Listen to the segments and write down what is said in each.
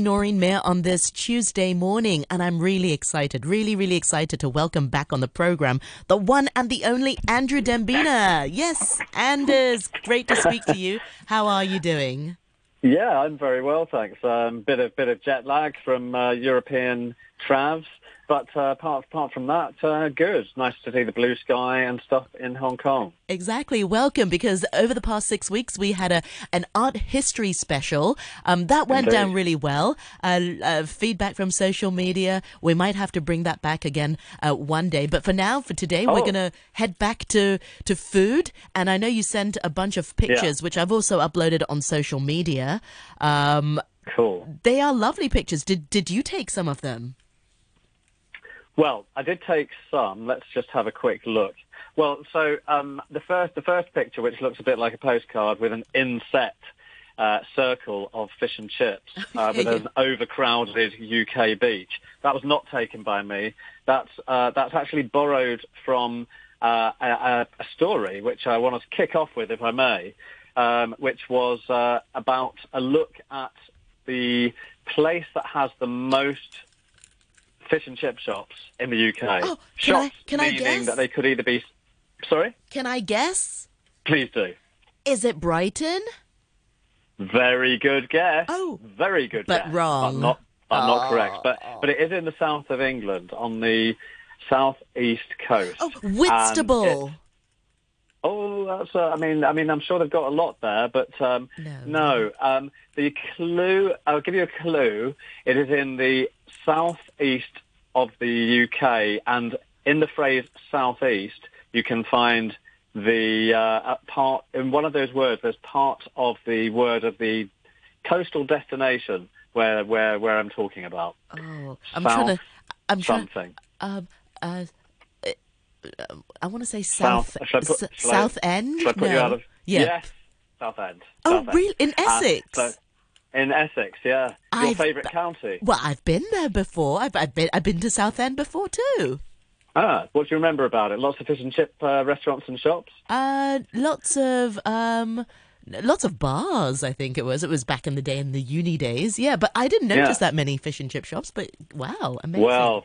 Noreen Mayer on this Tuesday morning, and I'm really excited, really, really excited to welcome back on the program the one and the only Andrew Dembina. Yes, Anders, great to speak to you. How are you doing? Yeah, I'm very well, thanks. Um, bit of bit of jet lag from uh, European travs, but uh, apart, apart from that, uh, good. Nice to see the blue sky and stuff in Hong Kong. Exactly. Welcome, because over the past six weeks, we had a an art history special. Um, that went Indeed. down really well. Uh, uh, feedback from social media. We might have to bring that back again uh, one day. But for now, for today, we're Oh. going to head back to, to food. And I know you sent a bunch of pictures, which I've also uploaded on social media. Um, Cool. they are lovely pictures. Did, did you take some of them? Well, I did take some. Let's just have a quick look. Well, so um, the first the first picture, which looks a bit like a postcard with an inset uh, circle of fish and chips uh, with an overcrowded UK beach, that was not taken by me. That's uh, that's actually borrowed from uh, a, a story which I want to kick off with, if I may, um, which was uh, about a look at the place that has the most fish and chip shops in the UK. Oh, can I- shops can I meaning guess? that they could either be. Sorry, Can I guess? please do. Is it Brighton? Very good guess. Oh, very good but guess. wrong. But not, but not Oh. correct. But but it is in the south of England, on the southeast coast. Oh, Whitstable. Oh, that's. Uh, I mean, I mean, I'm sure they've got a lot there, but um, No. no. Um, the clue. I'll give you a clue. It is in the southeast of the UK, and in the phrase southeast, you can find the uh, uh, part in one of those words. There's part of the word of the coastal destination where where where I'm talking about. Oh, I'm South trying to. I'm trying. Something. Um, uh, uh, I want to say south. South- put- s- shall I- end. Shall I put no. you out of? Yeah. Yes, Southend. Oh, End. really? In Uh, Essex? so- in Essex, yeah. Your I've favourite be- county. well, I've been there before. I've, I've been. I've been to Southend before too. Ah, what do you remember about it? Lots of fish and chip uh, restaurants and shops. Uh, lots of um. Lots of bars, I think it was. It was back in the day in the uni days. Yeah, but I didn't notice Yeah. that many fish and chip shops. But wow, amazing. Well,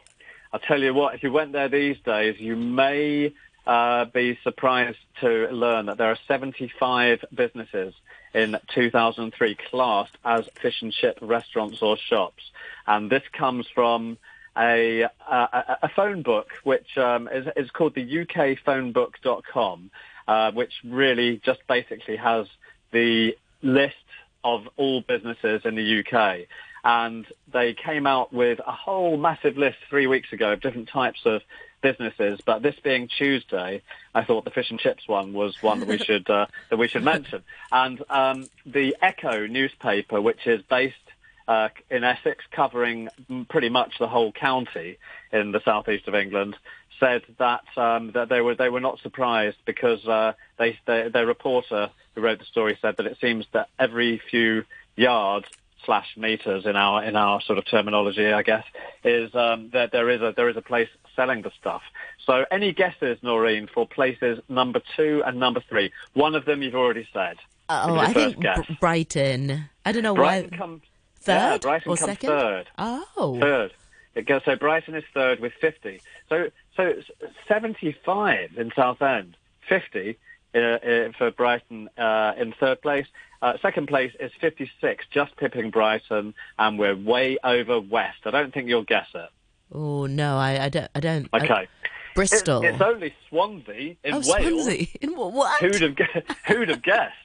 I'll tell you what. If you went there these days, you may uh, be surprised to learn that there are 75 businesses in 2003 classed as fish and chip restaurants or shops, and this comes from a a, a phone book which um, is, is called the UKPhoneBook.com, uh, which really just basically has the list of all businesses in the UK. And they came out with a whole massive list three weeks ago of different types of businesses. But this being Tuesday, I thought the fish and chips one was one that we should uh, that we should mention. And um, the Echo newspaper, which is based uh, in Essex, covering pretty much the whole county in the southeast of England, said that um, that they were they were not surprised because uh, they, they their reporter who wrote the story said that it seems that every few yards slash meters in our in our sort of terminology, I guess, is um, that there is a there is a place selling the stuff. So any guesses, Noreen, for places number two and number three? One of them you've already said. oh, me the I think guess. Brighton. I don't know Brighton why. comes Third yeah, Brighton or comes second? third. Oh, Third. So Brighton is third with 50. So so it's 75 in Southend, 50 uh, uh, for Brighton uh, in third place. Uh, second place is 56, just pipping Brighton, and we're way over west. I don't think you'll guess it. Oh no, I, I don't. I don't. I- Okay. Bristol. It, it's only Swansea in oh, Wales. Swansea. In what? what? Who'd have who'd have guessed?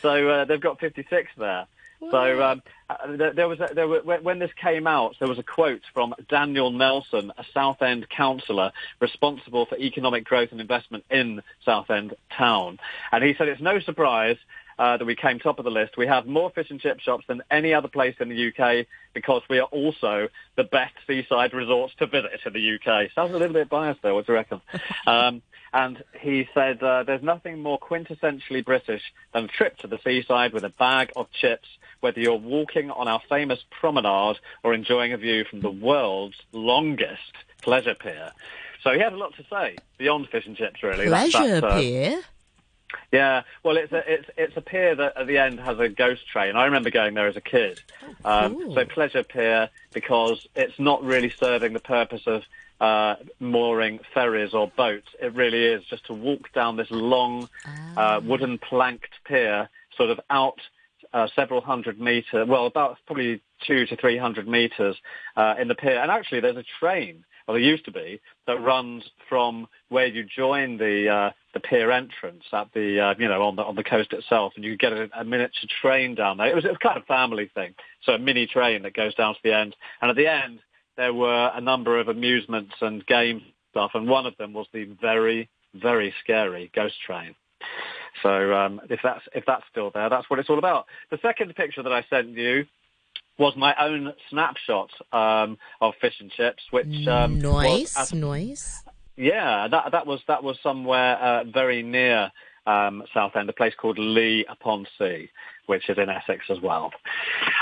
So uh, they've got 56 there. So um, uh, there, there was a, there were, when when this came out, there was a quote from Daniel Nelson, a Southend councillor responsible for economic growth and investment in Southend town, and he said it's no surprise. Uh, that we came top of the list. We have more fish and chip shops than any other place in the UK because we are also the best seaside resorts to visit in the UK. Sounds a little bit biased there. What do you reckon? um, and he said, uh, there's nothing more quintessentially British than a trip to the seaside with a bag of chips, whether you're walking on our famous promenade or enjoying a view from the world's longest pleasure pier. So he had a lot to say beyond fish and chips, really. Pleasure that's, uh, Pier. Yeah, well, it's a it's it's a pier that at the end has a ghost train. I remember going there as a kid. Um, so pleasure pier because it's not really serving the purpose of uh, mooring ferries or boats. It really is just to walk down this long uh, wooden planked pier, sort of out uh, several hundred meters, well, about probably two to three hundred meters uh, in the pier. And actually, there's a train, well, there used to be, that runs from where you join the uh, the pier entrance at the uh, you know on the on the coast itself, and you get a, a miniature train down there. It was, it was kind of family thing, so a mini train that goes down to the end, and at the end there were a number of amusements and game stuff, and one of them was the very very scary ghost train. So um, if that's if that's still there, that's what it's all about. The second picture that I sent you was my own snapshot um, of fish and chips, which um, was Nice, at- yeah, that that was that was somewhere uh, very near um, Southend, a place called Leigh upon Sea, which is in Essex as well.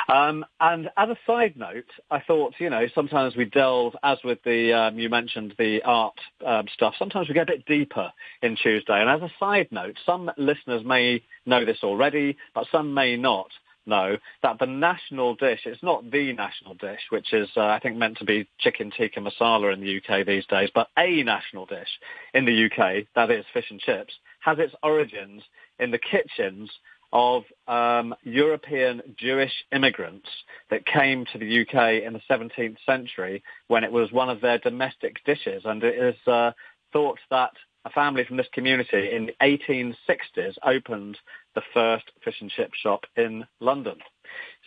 Um, and as a side note, I thought, you know, sometimes we delve, as with the um, you mentioned the art um, stuff. Sometimes we get a bit deeper in Tuesday. And as a side note, some listeners may know this already, but some may not know that the national dish, it's not the national dish, which is, uh, I think, meant to be chicken tikka masala in the UK these days, but a national dish in the UK, that is fish and chips, has its origins in the kitchens of um, European Jewish immigrants that came to the UK in the 17th century when it was one of their domestic dishes. And it is uh, thought that a family from this community in the 1860s opened the first fish and chip shop in London.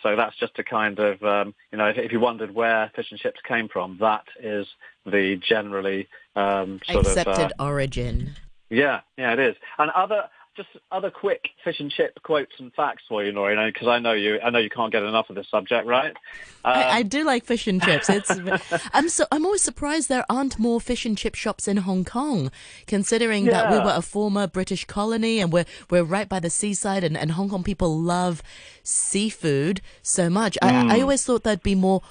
So that's just a kind of, um, you know, if, if you wondered where fish and chips came from, that is the generally um, sort Accepted of... Uh, origin. yeah, yeah, it is. And other, just other quick fish and chip quotes and facts for you, Nori, because I know you, I know you can't get enough of this subject, right? I, Um, I do like fish and chips. It's I'm so I'm always surprised there aren't more fish and chip shops in Hong Kong, considering that we were a former British colony and we're we're right by the seaside and, and Hong Kong people love seafood so much. I, Mm. I always thought there'd be more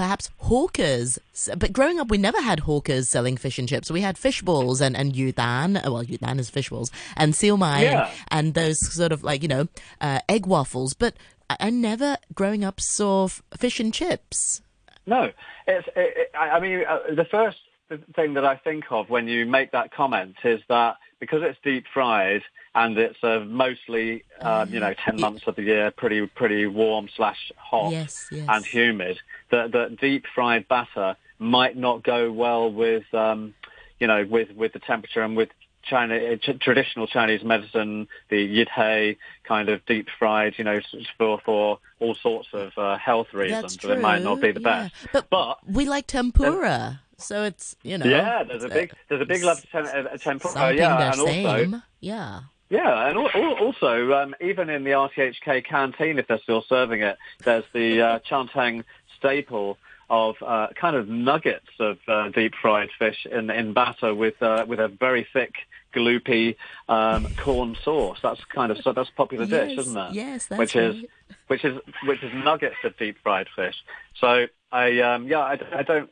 perhaps hawkers. But growing up, we never had hawkers selling fish and chips. We had fish balls and, and yudan. uh, Well, yudan is fish balls. And siu mai Yeah. and, and those sort of like, you know, uh, egg waffles. But I, I never, growing up, saw f- fish and chips. No, it's. It, it, I I mean, uh, the first thing that I think of when you make that comment is that because it's deep fried and it's uh, mostly, um, you know, ten Yeah. months of the year, pretty pretty warm slash hot Yes, yes. and humid, that that deep fried batter might not go well with, um, you know, with with the temperature and with China, uh, tr- traditional Chinese medicine, the yidhei kind of deep fried, you know, for for all sorts of uh, health reasons. That's so true. it might not be the yeah. best. But, But we like tempura. So it's, you know. yeah, there's a uh, big there's a big love to tem- uh, tempura. Something yeah, and also. Yeah. yeah, and al- al- also um, even in the RTHK canteen, if they're still serving it, there's the uh, Chantang staple of uh, kind of nuggets of uh, deep fried fish in in batter with uh, with a very thick gloopy um, corn sauce. That's kind of so that's a popular dish, isn't it? yes, that's which is right. which is which is nuggets of deep fried fish. So I um, yeah I, I don't.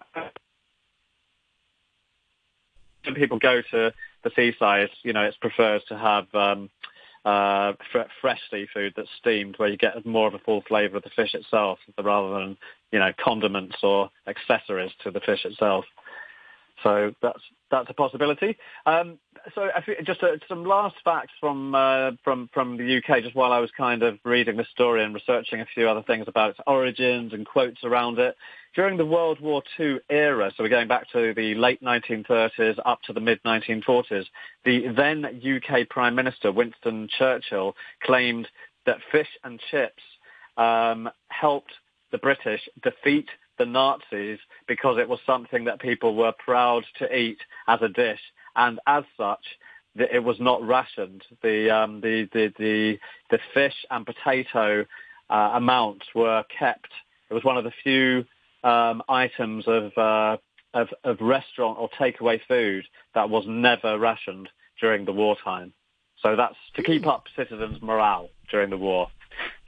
When people go to the seaside, you know, it's preferred to have um, uh, fr- fresh seafood that's steamed, where you get more of a full flavour of the fish itself, rather than you know condiments or accessories to the fish itself. So that's that's a possibility. Um, so just uh, some last facts from uh, from from the UK. Just while I was kind of reading the story and researching a few other things about its origins and quotes around it. During the World War II era, so we're going back to the late 1930s up to the mid 1940s, the then UK Prime Minister Winston Churchill claimed that fish and chips um, helped the British defeat the Nazis because it was something that people were proud to eat as a dish, and as such, the, it was not rationed. The um, the, the the the fish and potato uh, amounts were kept. It was one of the few um, items of, uh, of of restaurant or takeaway food that was never rationed during the wartime. So that's to keep up citizens' morale during the war.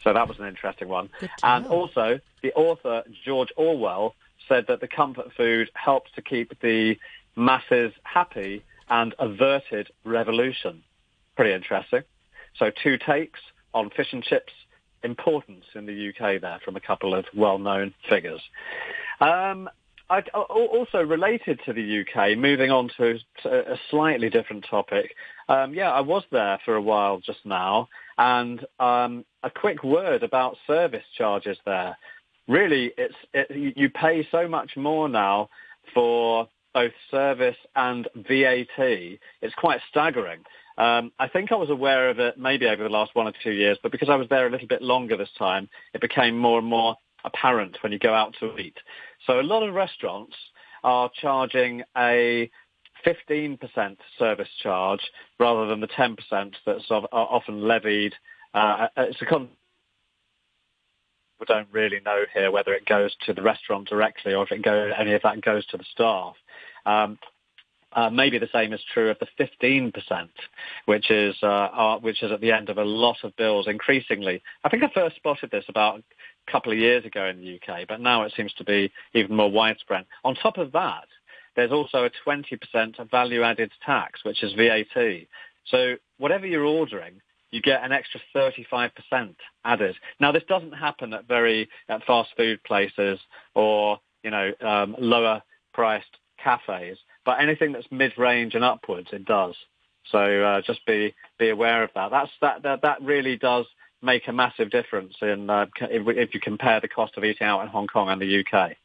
So that was an interesting one. And also, the author George Orwell said that the comfort food helps to keep the masses happy and averted revolution. pretty interesting. So two takes on fish and chips importance in the UK there from a couple of well-known figures. Um, I, also related to the UK, moving on to a slightly different topic. Um, yeah, I was there for a while just now, and um, a quick word about service charges there. Really, it's it, you pay so much more now for both service and VAT. It's quite staggering. Um, I think I was aware of it maybe over the last one or two years, but because I was there a little bit longer this time, it became more and more apparent when you go out to eat. So a lot of restaurants are charging a 15% service charge rather than the 10% that's often levied. Uh, it's a con- we don't really know here whether it goes to the restaurant directly or if it goes, any of that goes to the staff. Um, uh, maybe the same is true of the 15%, which is uh, uh, which is at the end of a lot of bills increasingly. I think I first spotted this about a couple of years ago in the UK, but now it seems to be even more widespread. On top of that, there's also a 20% value-added tax, which is VAT. So whatever you're ordering, you get an extra 35% added. Now, this doesn't happen at very at fast food places or you know um, lower priced cafes, but anything that's mid-range and upwards, it does. So uh, just be be aware of that. That's that that, that really does make a massive difference in uh, if, if, you compare the cost of eating out in Hong Kong and the UK.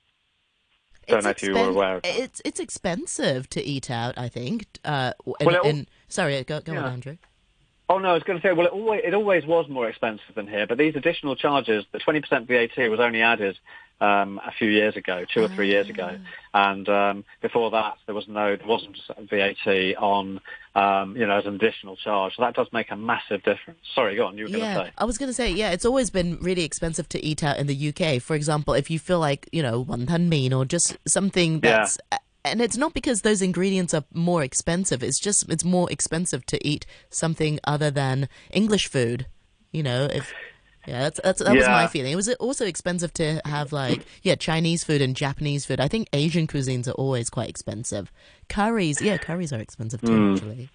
Don't it's know if you were aware of that. It's it's expensive to eat out. I think. Uh, in, well, sorry, go, go yeah. on, Andrew. Oh no, I was going to say, well, it always, it always was more expensive than here, but these additional charges, the 20% VAT was only added um, a few years ago, two or three years ago, ah. and um, before that there was no, there wasn't VAT on, um, you know, as an additional charge. So that does make a massive difference. Sorry, go on. You were yeah, going to say. I was going to say, yeah, it's always been really expensive to eat out in the UK. For example, if you feel like you know wonton mein or just something that's yeah and it's not because those ingredients are more expensive. It's just it's more expensive to eat something other than English food. You know, if yeah, that's, that's that yeah. was my feeling. It was also expensive to have like yeah Chinese food and Japanese food. I think Asian cuisines are always quite expensive. Curries, yeah, curries are expensive too. Mm. Actually.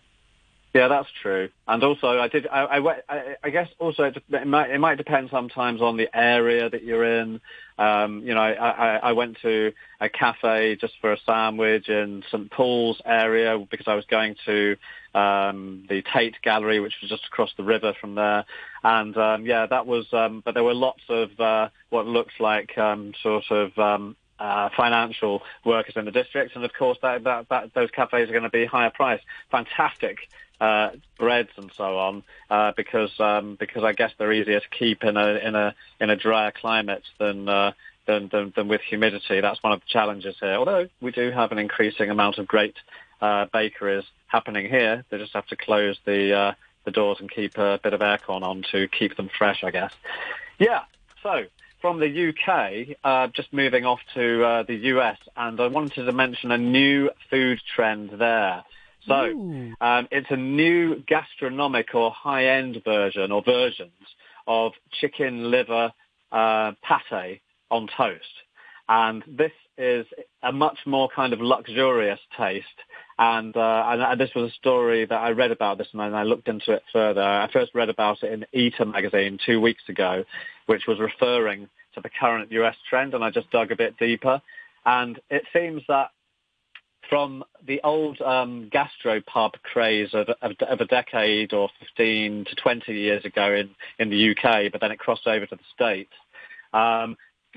Yeah, that's true. And also, I did. I, I, I guess also it, it, might it might depend sometimes on the area that you're in. Um, you know, I, I, I went to a cafe just for a sandwich in St Paul's area because I was going to um, the Tate Gallery, which was just across the river from there. And um, yeah, that was. Um, but there were lots of uh, what looks like um, sort of um, uh, financial workers in the district, and of course that, that, that those cafes are going to be higher priced. Fantastic uh, breads and so on, uh, because um, because I guess they're easier to keep in a in a in a drier climate than. Uh, than, than, than with humidity. That's one of the challenges here. Although we do have an increasing amount of great uh, bakeries happening here, they just have to close the uh, the doors and keep a bit of aircon on to keep them fresh, I guess. Yeah. So from the UK, uh, just moving off to uh, the US, and I wanted to mention a new food trend there. So um, it's a new gastronomic or high-end version or versions of chicken liver uh, pate on toast. And this is a much more kind of luxurious taste. And, uh, and, and, this was a story that I read about this and I looked into it further. I first read about it in Eater magazine two weeks ago, which was referring to the current US trend. And I just dug a bit deeper. And it seems that from the old um, gastropub craze of, of, of, a decade or 15 to 20 years ago in, in the UK, but then it crossed over to the States, um,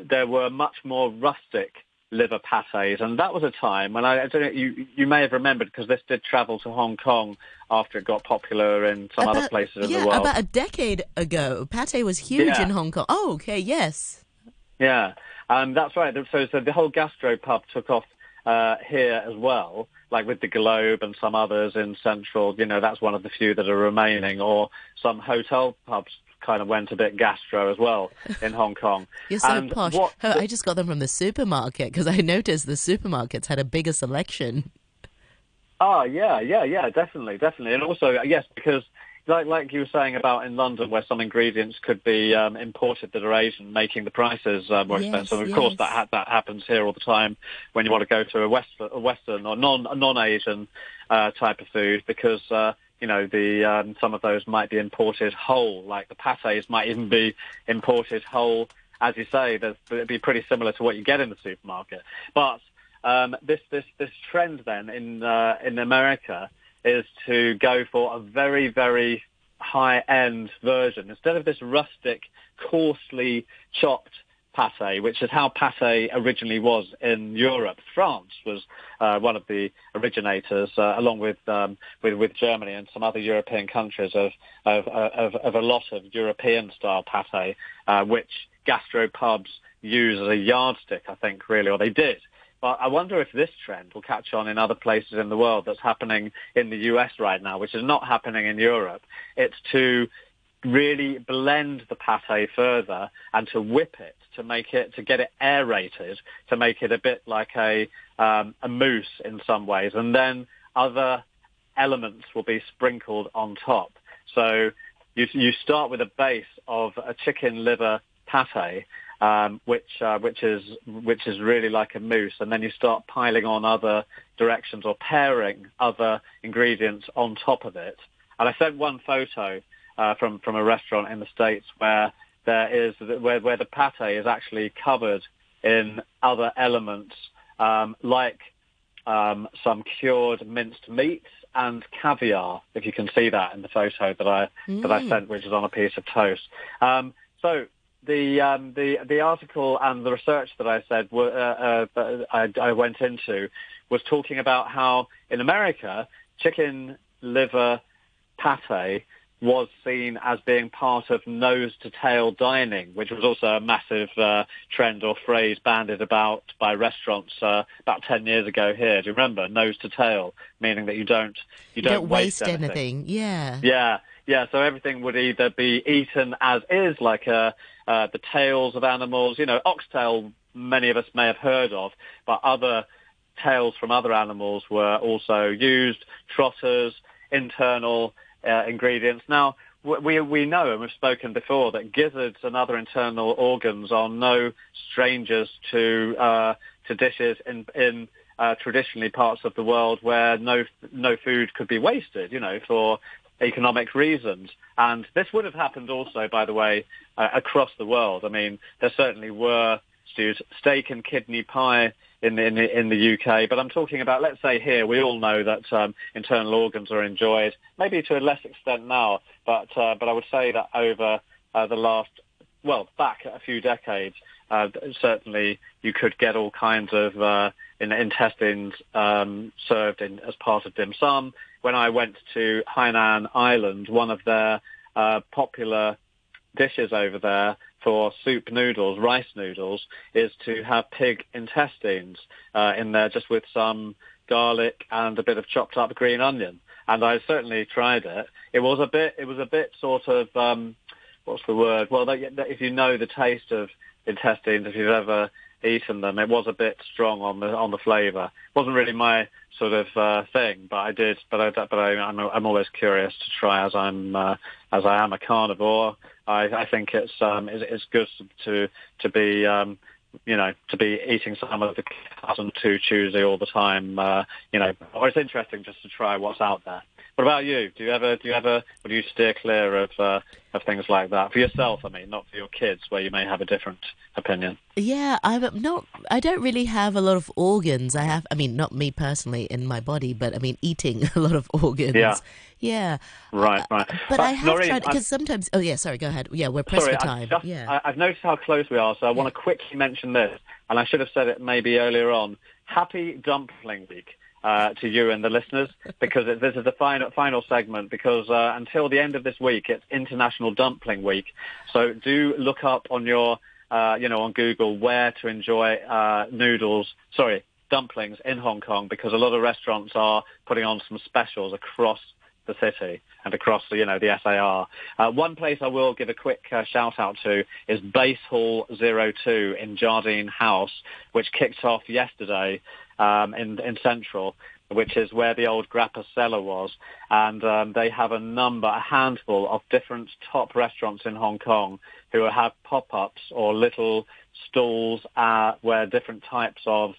there were much more rustic liver pates, and that was a time when I, I don't know you you may have remembered because this did travel to Hong Kong after it got popular in some about, other places in yeah, the world. about a decade ago, pate was huge yeah. in Hong Kong. Oh, okay, yes. Yeah, um, that's right. So, so the whole gastropub took off uh, here as well, like with the Globe and some others in Central. You know, that's one of the few that are remaining, or some hotel pubs kind of went a bit gastro as well in Hong Kong. You're so and posh. What, oh, I just got them from the supermarket because I noticed the supermarkets had a bigger selection. Ah, yeah, yeah, yeah, definitely, definitely, and also yes, because like like you were saying about in London, where some ingredients could be um, imported that are Asian, making the prices uh, more yes, expensive. Of yes. course, that ha- that happens here all the time when you want to go to a, West- a Western or non non Asian uh, type of food because uh, you know, the um, some of those might be imported whole, like the pates might even be imported whole. As you say, it'd be pretty similar to what you get in the supermarket. But um, this this this trend then in uh, in America is to go for a very very high end version instead of this rustic, coarsely chopped pate, which is how pate originally was in Europe. France was uh, one of the originators, uh, along with, um, with with Germany and some other European countries, of of, of, of a lot of European style pate, uh, which gastropubs use as a yardstick, I think, really, or they did. But I wonder if this trend will catch on in other places in the world that's happening in the US right now, which is not happening in Europe. It's to really blend the pate further and to whip it to make it to get it aerated to make it a bit like a um, a mousse in some ways and then other elements will be sprinkled on top so you you start with a base of a chicken liver pate um, which uh, which is which is really like a mousse, and then you start piling on other directions or pairing other ingredients on top of it. And I sent one photo uh, from from a restaurant in the states where there is where where the pate is actually covered in other elements um, like um, some cured minced meats and caviar. If you can see that in the photo that I mm. that I mm. sent, which is on a piece of toast. Um, so the um, the the article and the research that I said were, uh, uh, I, I went into was talking about how in America chicken liver pate was seen as being part of nose to tail dining, which was also a massive uh, trend or phrase bandied about by restaurants uh, about 10 years ago here. Do you remember? Nose to tail, meaning that you don't, you, you don't, don't, waste, waste anything. anything. Yeah. Yeah. Yeah, so everything would either be eaten as is, like uh, uh, the tails of animals. You know, oxtail, many of us may have heard of, but other tails from other animals were also used. Trotters, internal uh, ingredients. Now, we, we know, and we've spoken before, that gizzards and other internal organs are no strangers to uh, to dishes in in uh, traditionally parts of the world where no no food could be wasted. You know, for economic reasons. And this would have happened also, by the way, uh, across the world. I mean, there certainly were steak and kidney pie in the, in the, in the UK. But I'm talking about, let's say here, we all know that um, internal organs are enjoyed, maybe to a less extent now, but uh, but I would say that over uh, the last, well, back a few decades, uh, certainly you could get all kinds of uh, in, intestines um, served in, as part of dim sum. When I went to Hainan Island, one of their uh, popular dishes over there for soup noodles, rice noodles, is to have pig intestines uh, in there just with some garlic and a bit of chopped up green onion. And I certainly tried it. It was a bit, it was a bit sort of, um, what's the word? Well, if you know the taste of intestines, if you've ever eaten them, it was a bit strong on the on the flavour. Wasn't really my sort of uh, thing, but I did. But I, but I, I'm I'm always curious to try as I'm uh, as I am a carnivore. I, I think it's um, it's, it's good to to be um, you know to be eating some of the wasn't too choosy all the time. Uh, you know, or it's interesting just to try what's out there. What about you? Do you ever do you ever would you steer clear of uh, of things like that for yourself? I mean, not for your kids, where you may have a different opinion. Yeah, I'm not. I don't really have a lot of organs. I have. I mean, not me personally in my body, but I mean, eating a lot of organs. Yeah. Yeah. Right, uh, right. But uh, I have Noreen, tried because sometimes. Oh yeah, sorry. Go ahead. Yeah, we're pressed sorry, for time. Just, yeah. I, have noticed how close we are, so I yeah. want to quickly mention this, and I should have said it maybe earlier on. Happy Dumpling Week uh, to you and the listeners because it, this is the final final segment. Because uh, until the end of this week, it's International Dumpling Week. So do look up on your uh, you know on Google where to enjoy uh, noodles. Sorry, dumplings in Hong Kong because a lot of restaurants are putting on some specials across the city and across the, you know, the SAR. Uh, one place I will give a quick uh, shout out to is Base Hall 02 in Jardine House, which kicked off yesterday um, in, in Central, which is where the old Grappa cellar was. And um, they have a number, a handful of different top restaurants in Hong Kong who have pop-ups or little stalls uh, where different types of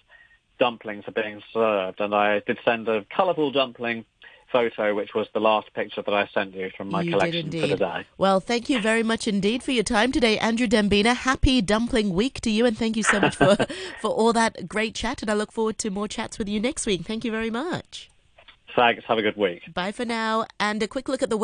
dumplings are being served. And I did send a colourful dumpling photo, which was the last picture that I sent you from my you collection for the day. Well, thank you very much indeed for your time today, Andrew Dembina. Happy Dumpling Week to you, and thank you so much for, for all that great chat. And I look forward to more chats with you next week. Thank you very much. Thanks. Have a good week. Bye for now. And a quick look at the